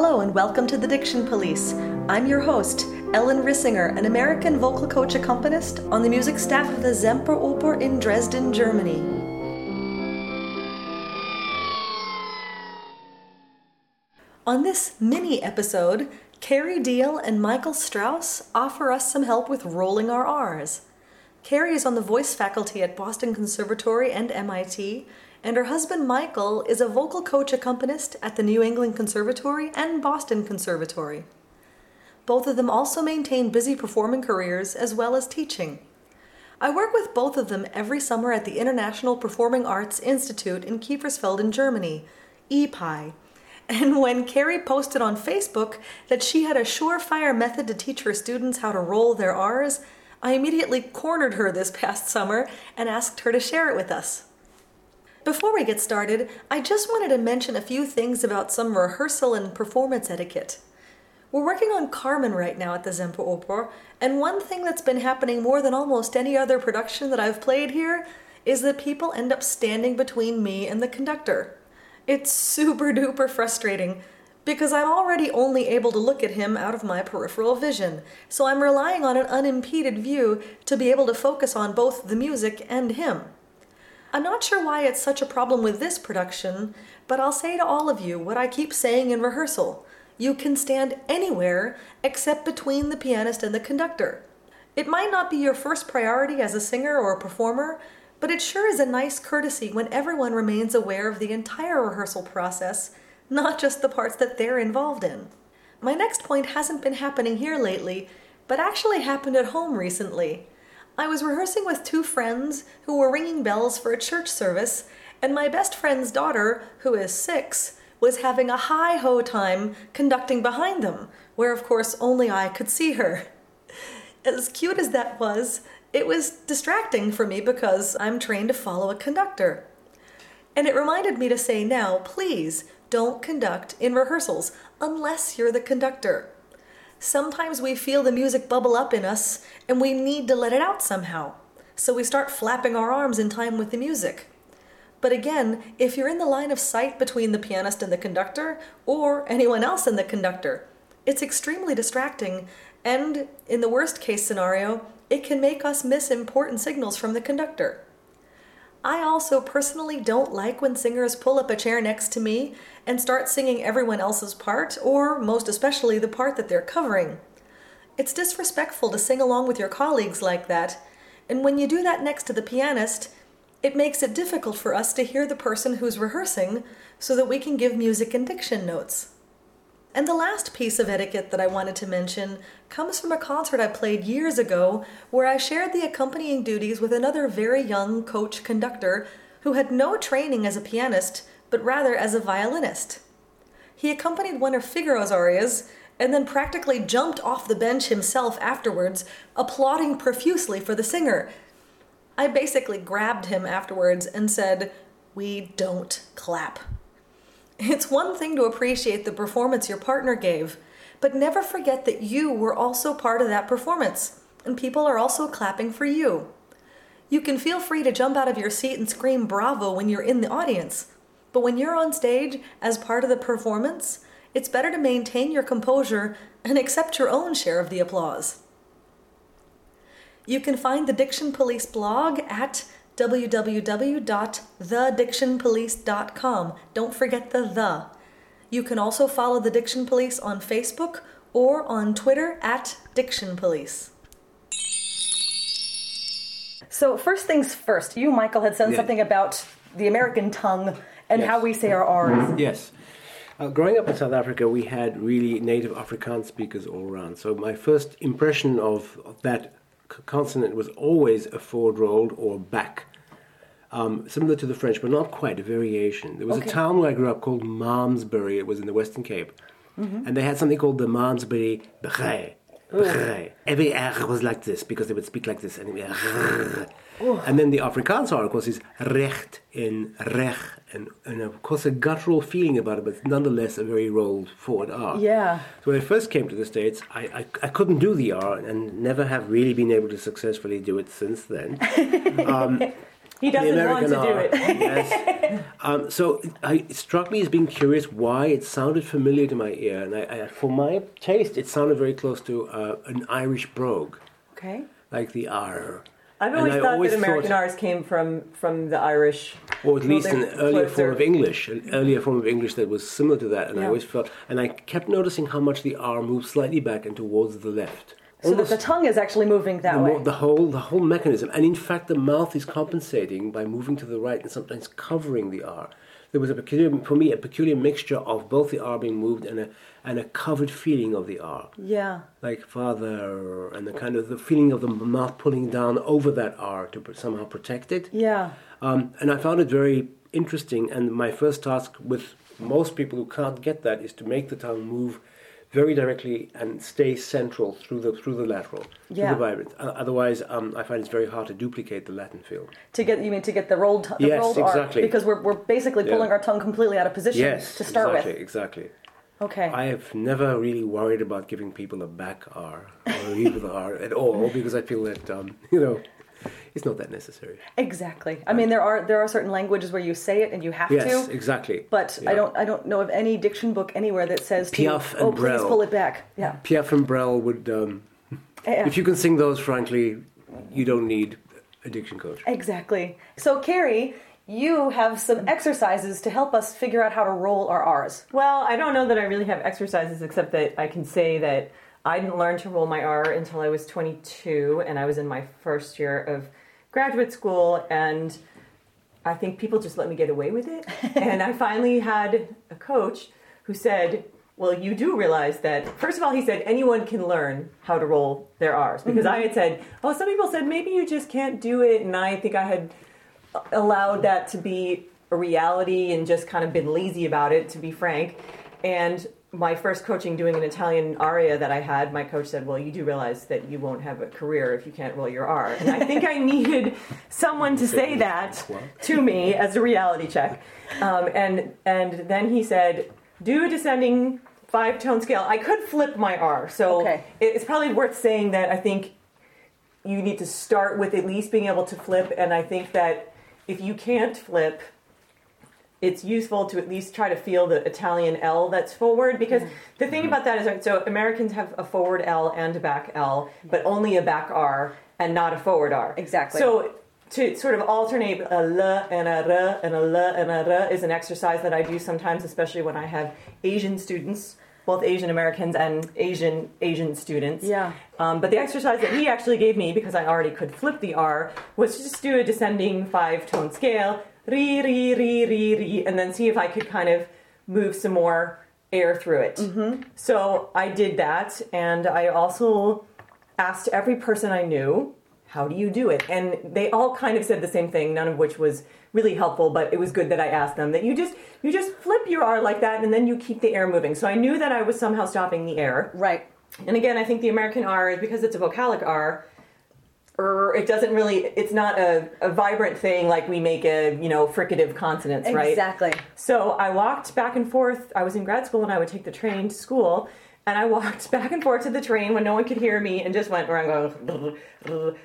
Hello and welcome to the Diction Police. I'm your host, Ellen Rissinger, an American vocal coach accompanist on the music staff of the Semperoper in Dresden, Germany. On this mini episode, Kerry Deal and Michael Strauss offer us some help with rolling our R's. Kerry is on the voice faculty at Boston Conservatory and MIT, and her husband Michael is a vocal coach accompanist at the New England Conservatory and Boston Conservatory. Both of them also maintain busy performing careers as well as teaching. I work with both of them every summer at the International Performing Arts Institute in Kiefersfelden in Germany, EPI. And when Kerry posted on Facebook that she had a surefire method to teach her students how to roll their R's, I immediately cornered her this past summer and asked her to share it with us. Before we get started, I just wanted to mention a few things about some rehearsal and performance etiquette. We're working on Carmen right now at the Semperoper, and one thing that's been happening more than almost any other production that I've played here is that people end up standing between me and the conductor. It's super duper frustrating because I'm already only able to look at him out of my peripheral vision, so I'm relying on an unimpeded view to be able to focus on both the music and him. I'm not sure why it's such a problem with this production, but I'll say to all of you what I keep saying in rehearsal. You can stand anywhere except between the pianist and the conductor. It might not be your first priority as a singer or a performer, but it sure is a nice courtesy when everyone remains aware of the entire rehearsal process, not just the parts that they're involved in. My next point hasn't been happening here lately, but actually happened at home recently. I was rehearsing with two friends who were ringing bells for a church service, and my best friend's daughter, who is six, was having a high ho time conducting behind them, where of course only I could see her. As cute as that was, it was distracting for me because I'm trained to follow a conductor. And it reminded me to say now, please don't conduct in rehearsals unless you're the conductor. Sometimes we feel the music bubble up in us and we need to let it out somehow. So we start flapping our arms in time with the music. But again, if you're in the line of sight between the pianist and the conductor, or anyone else and the conductor, it's extremely distracting, and in the worst case scenario, it can make us miss important signals from the conductor. I also personally don't like when singers pull up a chair next to me and start singing everyone else's part, or most especially the part that they're covering. It's disrespectful to sing along with your colleagues like that, and when you do that next to the pianist, it makes it difficult for us to hear the person who's rehearsing so that we can give music and diction notes. And the last piece of etiquette that I wanted to mention comes from a concert I played years ago where I shared the accompanying duties with another very young coach conductor who had no training as a pianist, but rather as a violinist. He accompanied one of Figaro's arias and then practically jumped off the bench himself afterwards, applauding profusely for the singer. I basically grabbed him afterwards and said, We don't clap. It's one thing to appreciate the performance your partner gave, but never forget that you were also part of that performance, and people are also clapping for you. You can feel free to jump out of your seat and scream bravo when you're in the audience, but when you're on stage as part of the performance, it's better to maintain your composure and accept your own share of the applause. You can find the Diction Police blog at www.thedictionpolice.com. Don't forget the the. You can also follow the Diction Police on Facebook or on Twitter at Diction Police. So, first things first, you, Michael, had said Yeah. something about the American tongue and how we say our R's. Yes. Uh, growing up in South Africa, we had really native Afrikaans speakers all around. So my first impression of, of that consonant was always a forward rolled or back. Um, similar to the French, but not quite, a variation. There was Okay. a town where I grew up called Malmesbury. It was in the Western Cape. And they had something called the Malmesbury. Begij. Every R was like this because they would speak like this. And, it would be R. and then the Afrikaans R, of course, is recht in rech, And, and of course, a guttural feeling about it, but nonetheless a very rolled forward R. Yeah. So when I first came to the States, I, I, I couldn't do the R and never have really been able to successfully do it since then. um, He doesn't want to do it. yes. Um, so I, it struck me as being curious why it sounded familiar to my ear, and I, I, for my taste, it sounded very close to uh, an Irish brogue, Okay. like the R. I've always thought always that American thought- R's came from from the Irish. or at least an earlier closer. form of English, an earlier form of English that was similar to that, and I always felt, and I kept noticing how much the R moved slightly back and towards the left. So that the tongue is actually moving that the, way. the whole the whole mechanism, and in fact, the mouth is compensating by moving to the right and sometimes covering the R. There was a peculiar, for me, a peculiar mixture of both the R being moved and a and a covered feeling of the R, yeah. like father, and the kind of the feeling of the mouth pulling down over that R to somehow protect it. Yeah. Um, and I found it very interesting. And my first task with most people who can't get that is to make the tongue move very directly and stay central through the through the lateral, Yeah. through the vibrant. Uh, otherwise, um, I find it's very hard to duplicate the Latin feel. To get you mean to get the rolled the Yes, rolled R exactly. because we're we're basically Yeah. pulling our tongue completely out of position Yes, to start exactly, with. exactly. Okay. I have never really worried about giving people a back R or a R at all because I feel that um, you know it's not that necessary. exactly. I mean there are there are certain languages where you say it and you have Yes, to. Yes, exactly. But I don't I don't know of any diction book anywhere that says to and oh please pull it back. Yeah. Piaf and Brel would. Um, Yeah. If you can sing those, frankly, you don't need a diction coach. Exactly. So Kerry, you have some exercises to help us figure out how to roll our R's. Well, I don't know that I really have exercises except that I can say that I didn't learn to roll my R until I was 22 and I was in my first year of graduate school and I think people just let me get away with it. and I finally had a coach who said, well, you do realize that, first of all, he said anyone can learn how to roll their R's. Because mm-hmm. I had said, oh, some people said maybe you just can't do it. And I think I had allowed that to be a reality and just kind of been lazy about it, to be frank. And my first coaching doing an Italian aria that I had, my coach said, Well, you do realize that you won't have a career if you can't roll your R. And I think I needed someone to say that to me as a reality check. Um, and, and then he said, Do a descending five tone scale. I could flip my R. So Okay. it's probably worth saying that I think you need to start with at least being able to flip. And I think that if you can't flip, it's useful to at least try to feel the Italian L that's forward because the thing about that is so Americans have a forward L and a back L, but only a back R and not a forward R. Exactly. So to sort of alternate a L and a R and a L and a R is an exercise that I do sometimes, especially when I have Asian students, both Asian Americans and Asian Asian students. Yeah. Um, but the exercise that he actually gave me, because I already could flip the R, was to just do a descending five tone scale, re, re, re, re, re, and then see if I could kind of move some more air through it. Mm-hmm. So I did that, and I also asked every person I knew, how do you do it? And they all kind of said the same thing, none of which was really helpful, but it was good that I asked them that you just you just flip your R like that and then you keep the air moving. So I knew that I was somehow stopping the air. Right. And again, I think the American R, is because it's a vocalic R, it doesn't really, it's not a, a vibrant thing like we make a, you know, fricative consonants, right? Exactly. So I walked back and forth. I was in grad school and I would take the train to school. And I walked back and forth to the train when no one could hear me and just went around going,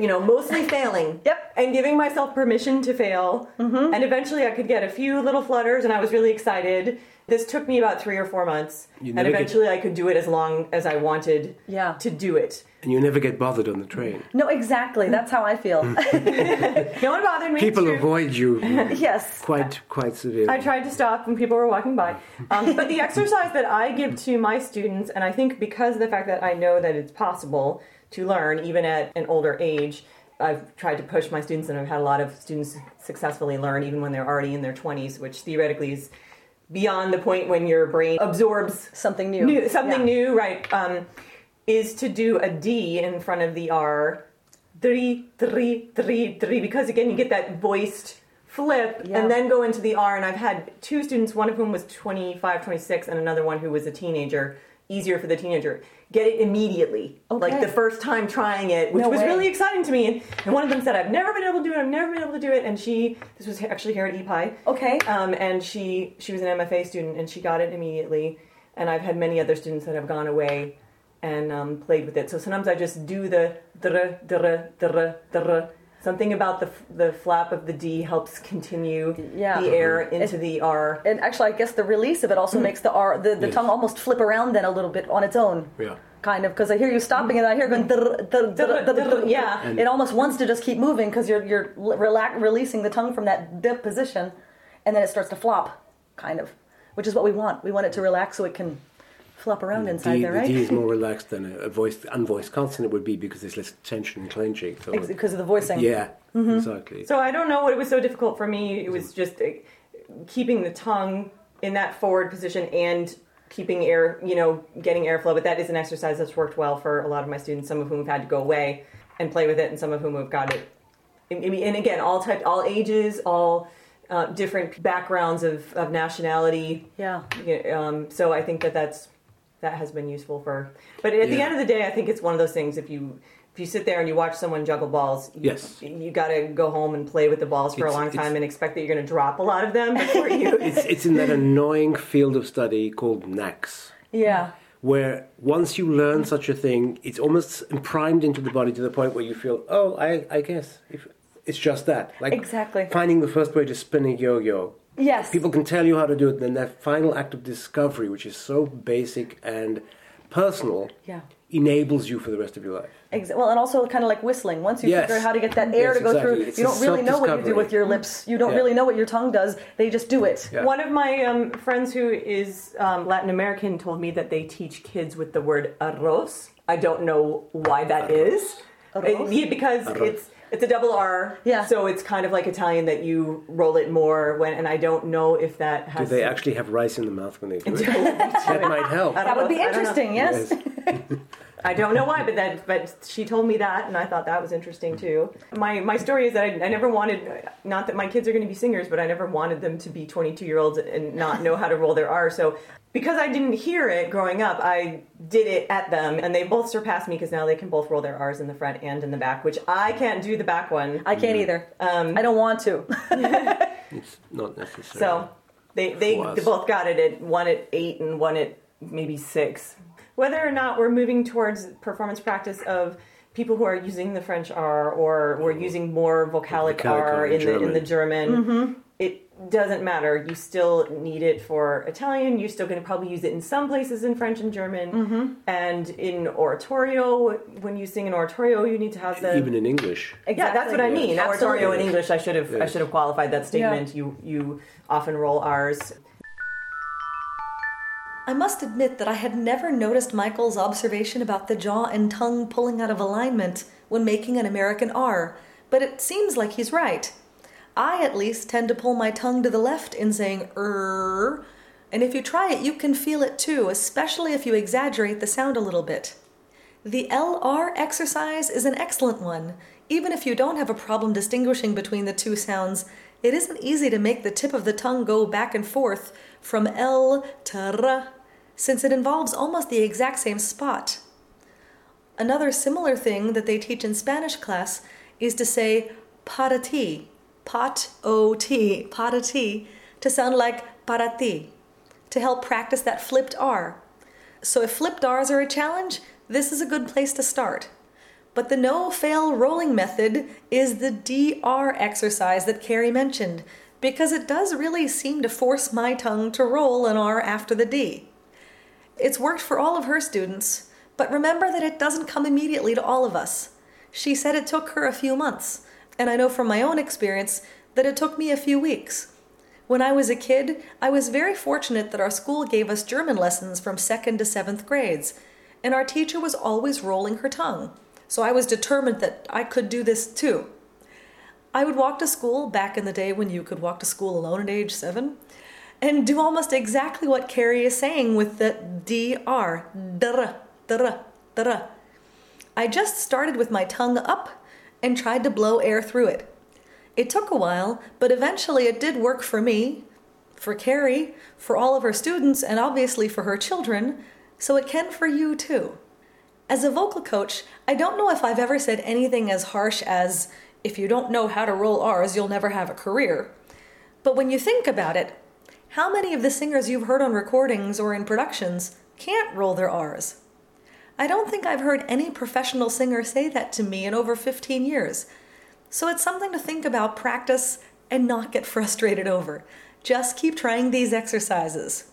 you know, mostly failing. Yep. And giving myself permission to fail. Mm-hmm. And eventually I could get a few little flutters and I was really excited. This took me about three or four months. And never get- eventually I could do it as long as I wanted Yeah. to do it. And you never get bothered on the train. No, exactly. That's how I feel. No one bothered me. People it's avoid you yes. quite quite severely. I tried to stop when people were walking by. Um, but the exercise that I give to my students, and I think because of the fact that I know that it's possible to learn even at an older age, I've tried to push my students, and I've had a lot of students successfully learn even when they're already in their 20s, which theoretically is beyond the point when your brain absorbs Something new. new, something Yeah. new, right? Um, is to do a D in front of the R, three, three, three, three, because again, you get that voiced flip Yeah. and then go into the R. And I've had two students, one of whom was 25, 26, and another one who was a teenager. Easier for the teenager. Get it immediately. Like the first time trying it, which No was way. really exciting to me. And, one of them said, I've never been able to do it, I've never been able to do it. And she, this was actually here at EPI. Okay. Um, and she she was an MFA student and she got it immediately. And I've had many other students that have gone away and um, played with it. So sometimes I just do the dr dr dr dr. Something about the the flap of the D helps continue Yeah. the air mm-hmm. into the R. And actually, I guess the release of it also makes the R, the, the Yes. tongue almost flip around then a little bit on its own. Yeah. Kind of, because I hear you stopping and I hear going. Mm-hmm. "Drr, drr, drr, drr, drr." Yeah. It almost wants to just keep moving because you're you're relax, releasing the tongue from that dip position, and then it starts to flop, kind of, which is what we want. We want it to relax so it can flop around inside D, there, the? D is more relaxed than a, a voiced, unvoiced consonant would be because there's less tension and clenching. So Because of the voicing. yeah, Mm-hmm. exactly. So I don't know what it was so difficult for me. It was just uh, keeping the tongue in that forward position and keeping air, you know, getting airflow. But that is an exercise that's worked well for a lot of my students. Some of whom have had to go away and play with it, and some of whom have got it. And again, all type, all ages, all uh, different backgrounds of, of nationality. Yeah. Yeah, um, so I think that that's that has been useful for. But at the end of the day, I think it's one of those things. If you if you sit there and you watch someone juggle balls, you, Yes. you got to go home and play with the balls for It's- a long time and expect that you're going to drop a lot of them before you. It's, it's in that annoying field of study called NACS, Yeah. where once you learn such a thing, it's almost primed into the body to the point where you feel, oh, I, I guess if it's just that. Like Exactly. finding the first way to spin a yo-yo. Yes. People can tell you how to do it, then that final act of discovery, which is so basic and personal, Yeah. enables you for the rest of your life. Ex- well, and also kind of like whistling. Once you Yes. figure out how to get that air Yes, to go exactly. through, It's you don't really know what you do with your lips. You don't Yeah. really know what your tongue does. They just do it. Yeah. One of my um, friends who is um, Latin American told me that they teach kids with the word arroz. I don't know why that is. Arroz? Uh, yeah, because it's it's a double R. Yeah. So it's kind of like Italian that you roll it more when, and I don't know if that Do they to- actually have rice in the mouth when they do it? that might help. That would be know. I interesting. Yes. I don't know why, but that but she told me that, and I thought that was interesting too. My my story is that I, I never wanted, not that my kids are going to be singers, but I never wanted them to be 22 year olds and not know how to roll their R. So because I didn't hear it growing up, I did it at them, and they both surpassed me because now they can both roll their R's in the front and in the back, which I can't do the back one. I can't either. Um, I don't want to. It's not necessary. So they they, they both got it at one at eight and one at maybe six. Whether or not we're moving towards performance practice of people who are using the French R or we're mm-hmm. using more vocalic, Vocalic R R in in the in the German. German, mm-hmm. it doesn't matter. You still need it for Italian. You're still going to probably use it in some places in French and German, mm-hmm. and in oratorio. When you sing an oratorio, you need to have the Even in English. yeah, that's what I mean. Yes. Oratorio in English. I should have I should have qualified that statement. You you often roll R's. I must admit that I had never noticed Michael's observation about the jaw and tongue pulling out of alignment when making an American R, but it seems like he's right. I, at least, tend to pull my tongue to the left in saying er, and if you try it, you can feel it too, especially if you exaggerate the sound a little bit. The LR exercise is an excellent one. Even if you don't have a problem distinguishing between the two sounds, it isn't easy to make the tip of the tongue go back and forth from L to R, since it involves almost the exact same spot. Another similar thing that they teach in Spanish class is to say para ti, pot o t, para ti, to sound like para ti, to help practice that flipped R. So if flipped R's are a challenge, this is a good place to start. But the no fail rolling method is the DR exercise that Kerry mentioned, because it does really seem to force my tongue to roll an R after the D. It's worked for all of her students, but remember that it doesn't come immediately to all of us. She said it took her a few months, and I know from my own experience that it took me a few weeks. When I was a kid, I was very fortunate that our school gave us German lessons from second to seventh grades, and our teacher was always rolling her tongue. So I was determined that I could do this too. I would walk to school back in the day when you could walk to school alone at age seven and do almost exactly what Kerry is saying with the DR. Dr, dr, dr. I just started with my tongue up and tried to blow air through it. It took a while, but eventually it did work for me, for Kerry, for all of her students, and obviously for her children, so it can for you too. As a vocal coach, I don't know if I've ever said anything as harsh as, if you don't know how to roll R's, you'll never have a career. But when you think about it, how many of the singers you've heard on recordings or in productions can't roll their R's? I don't think I've heard any professional singer say that to me in over 15 years. So it's something to think about, practice, and not get frustrated over. Just keep trying these exercises.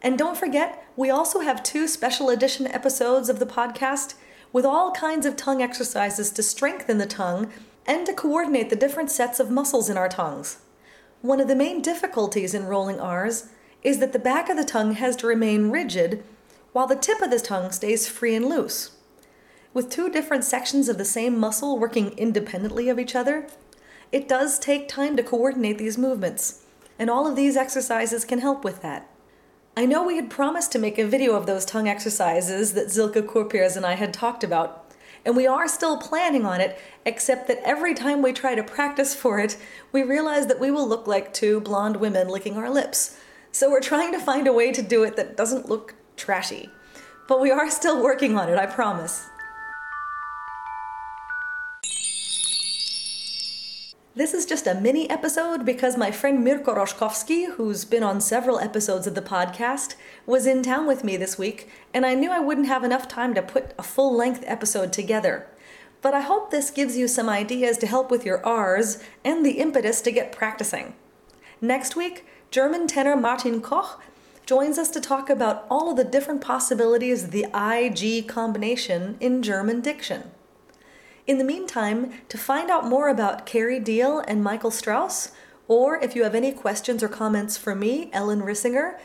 And don't forget, we also have two special edition episodes of the podcast with all kinds of tongue exercises to strengthen the tongue and to coordinate the different sets of muscles in our tongues. One of the main difficulties in rolling R's is that the back of the tongue has to remain rigid while the tip of the tongue stays free and loose. With two different sections of the same muscle working independently of each other, it does take time to coordinate these movements, and all of these exercises can help with that. I know we had promised to make a video of those tongue exercises that Zilka Korpiers and I had talked about, and we are still planning on it, except that every time we try to practice for it, we realize that we will look like two blonde women licking our lips. So we're trying to find a way to do it that doesn't look trashy. But we are still working on it, I promise. This is just a mini episode because my friend Mirko Roshkovsky, who's been on several episodes of the podcast, was in town with me this week, and I knew I wouldn't have enough time to put a full length episode together. But I hope this gives you some ideas to help with your R's and the impetus to get practicing. Next week, German tenor Martin Koch joins us to talk about all of the different possibilities of the IG combination in German diction. In the meantime, to find out more about Kerry Deal and Michael Strauss, or if you have any questions or comments for me, Ellen Rissinger,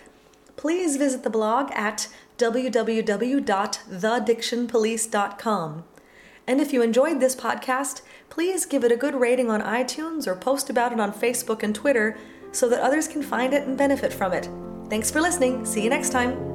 please visit the blog at www.thedictionpolice.com. And if you enjoyed this podcast, please give it a good rating on iTunes or post about it on Facebook and Twitter so that others can find it and benefit from it. Thanks for listening. See you next time.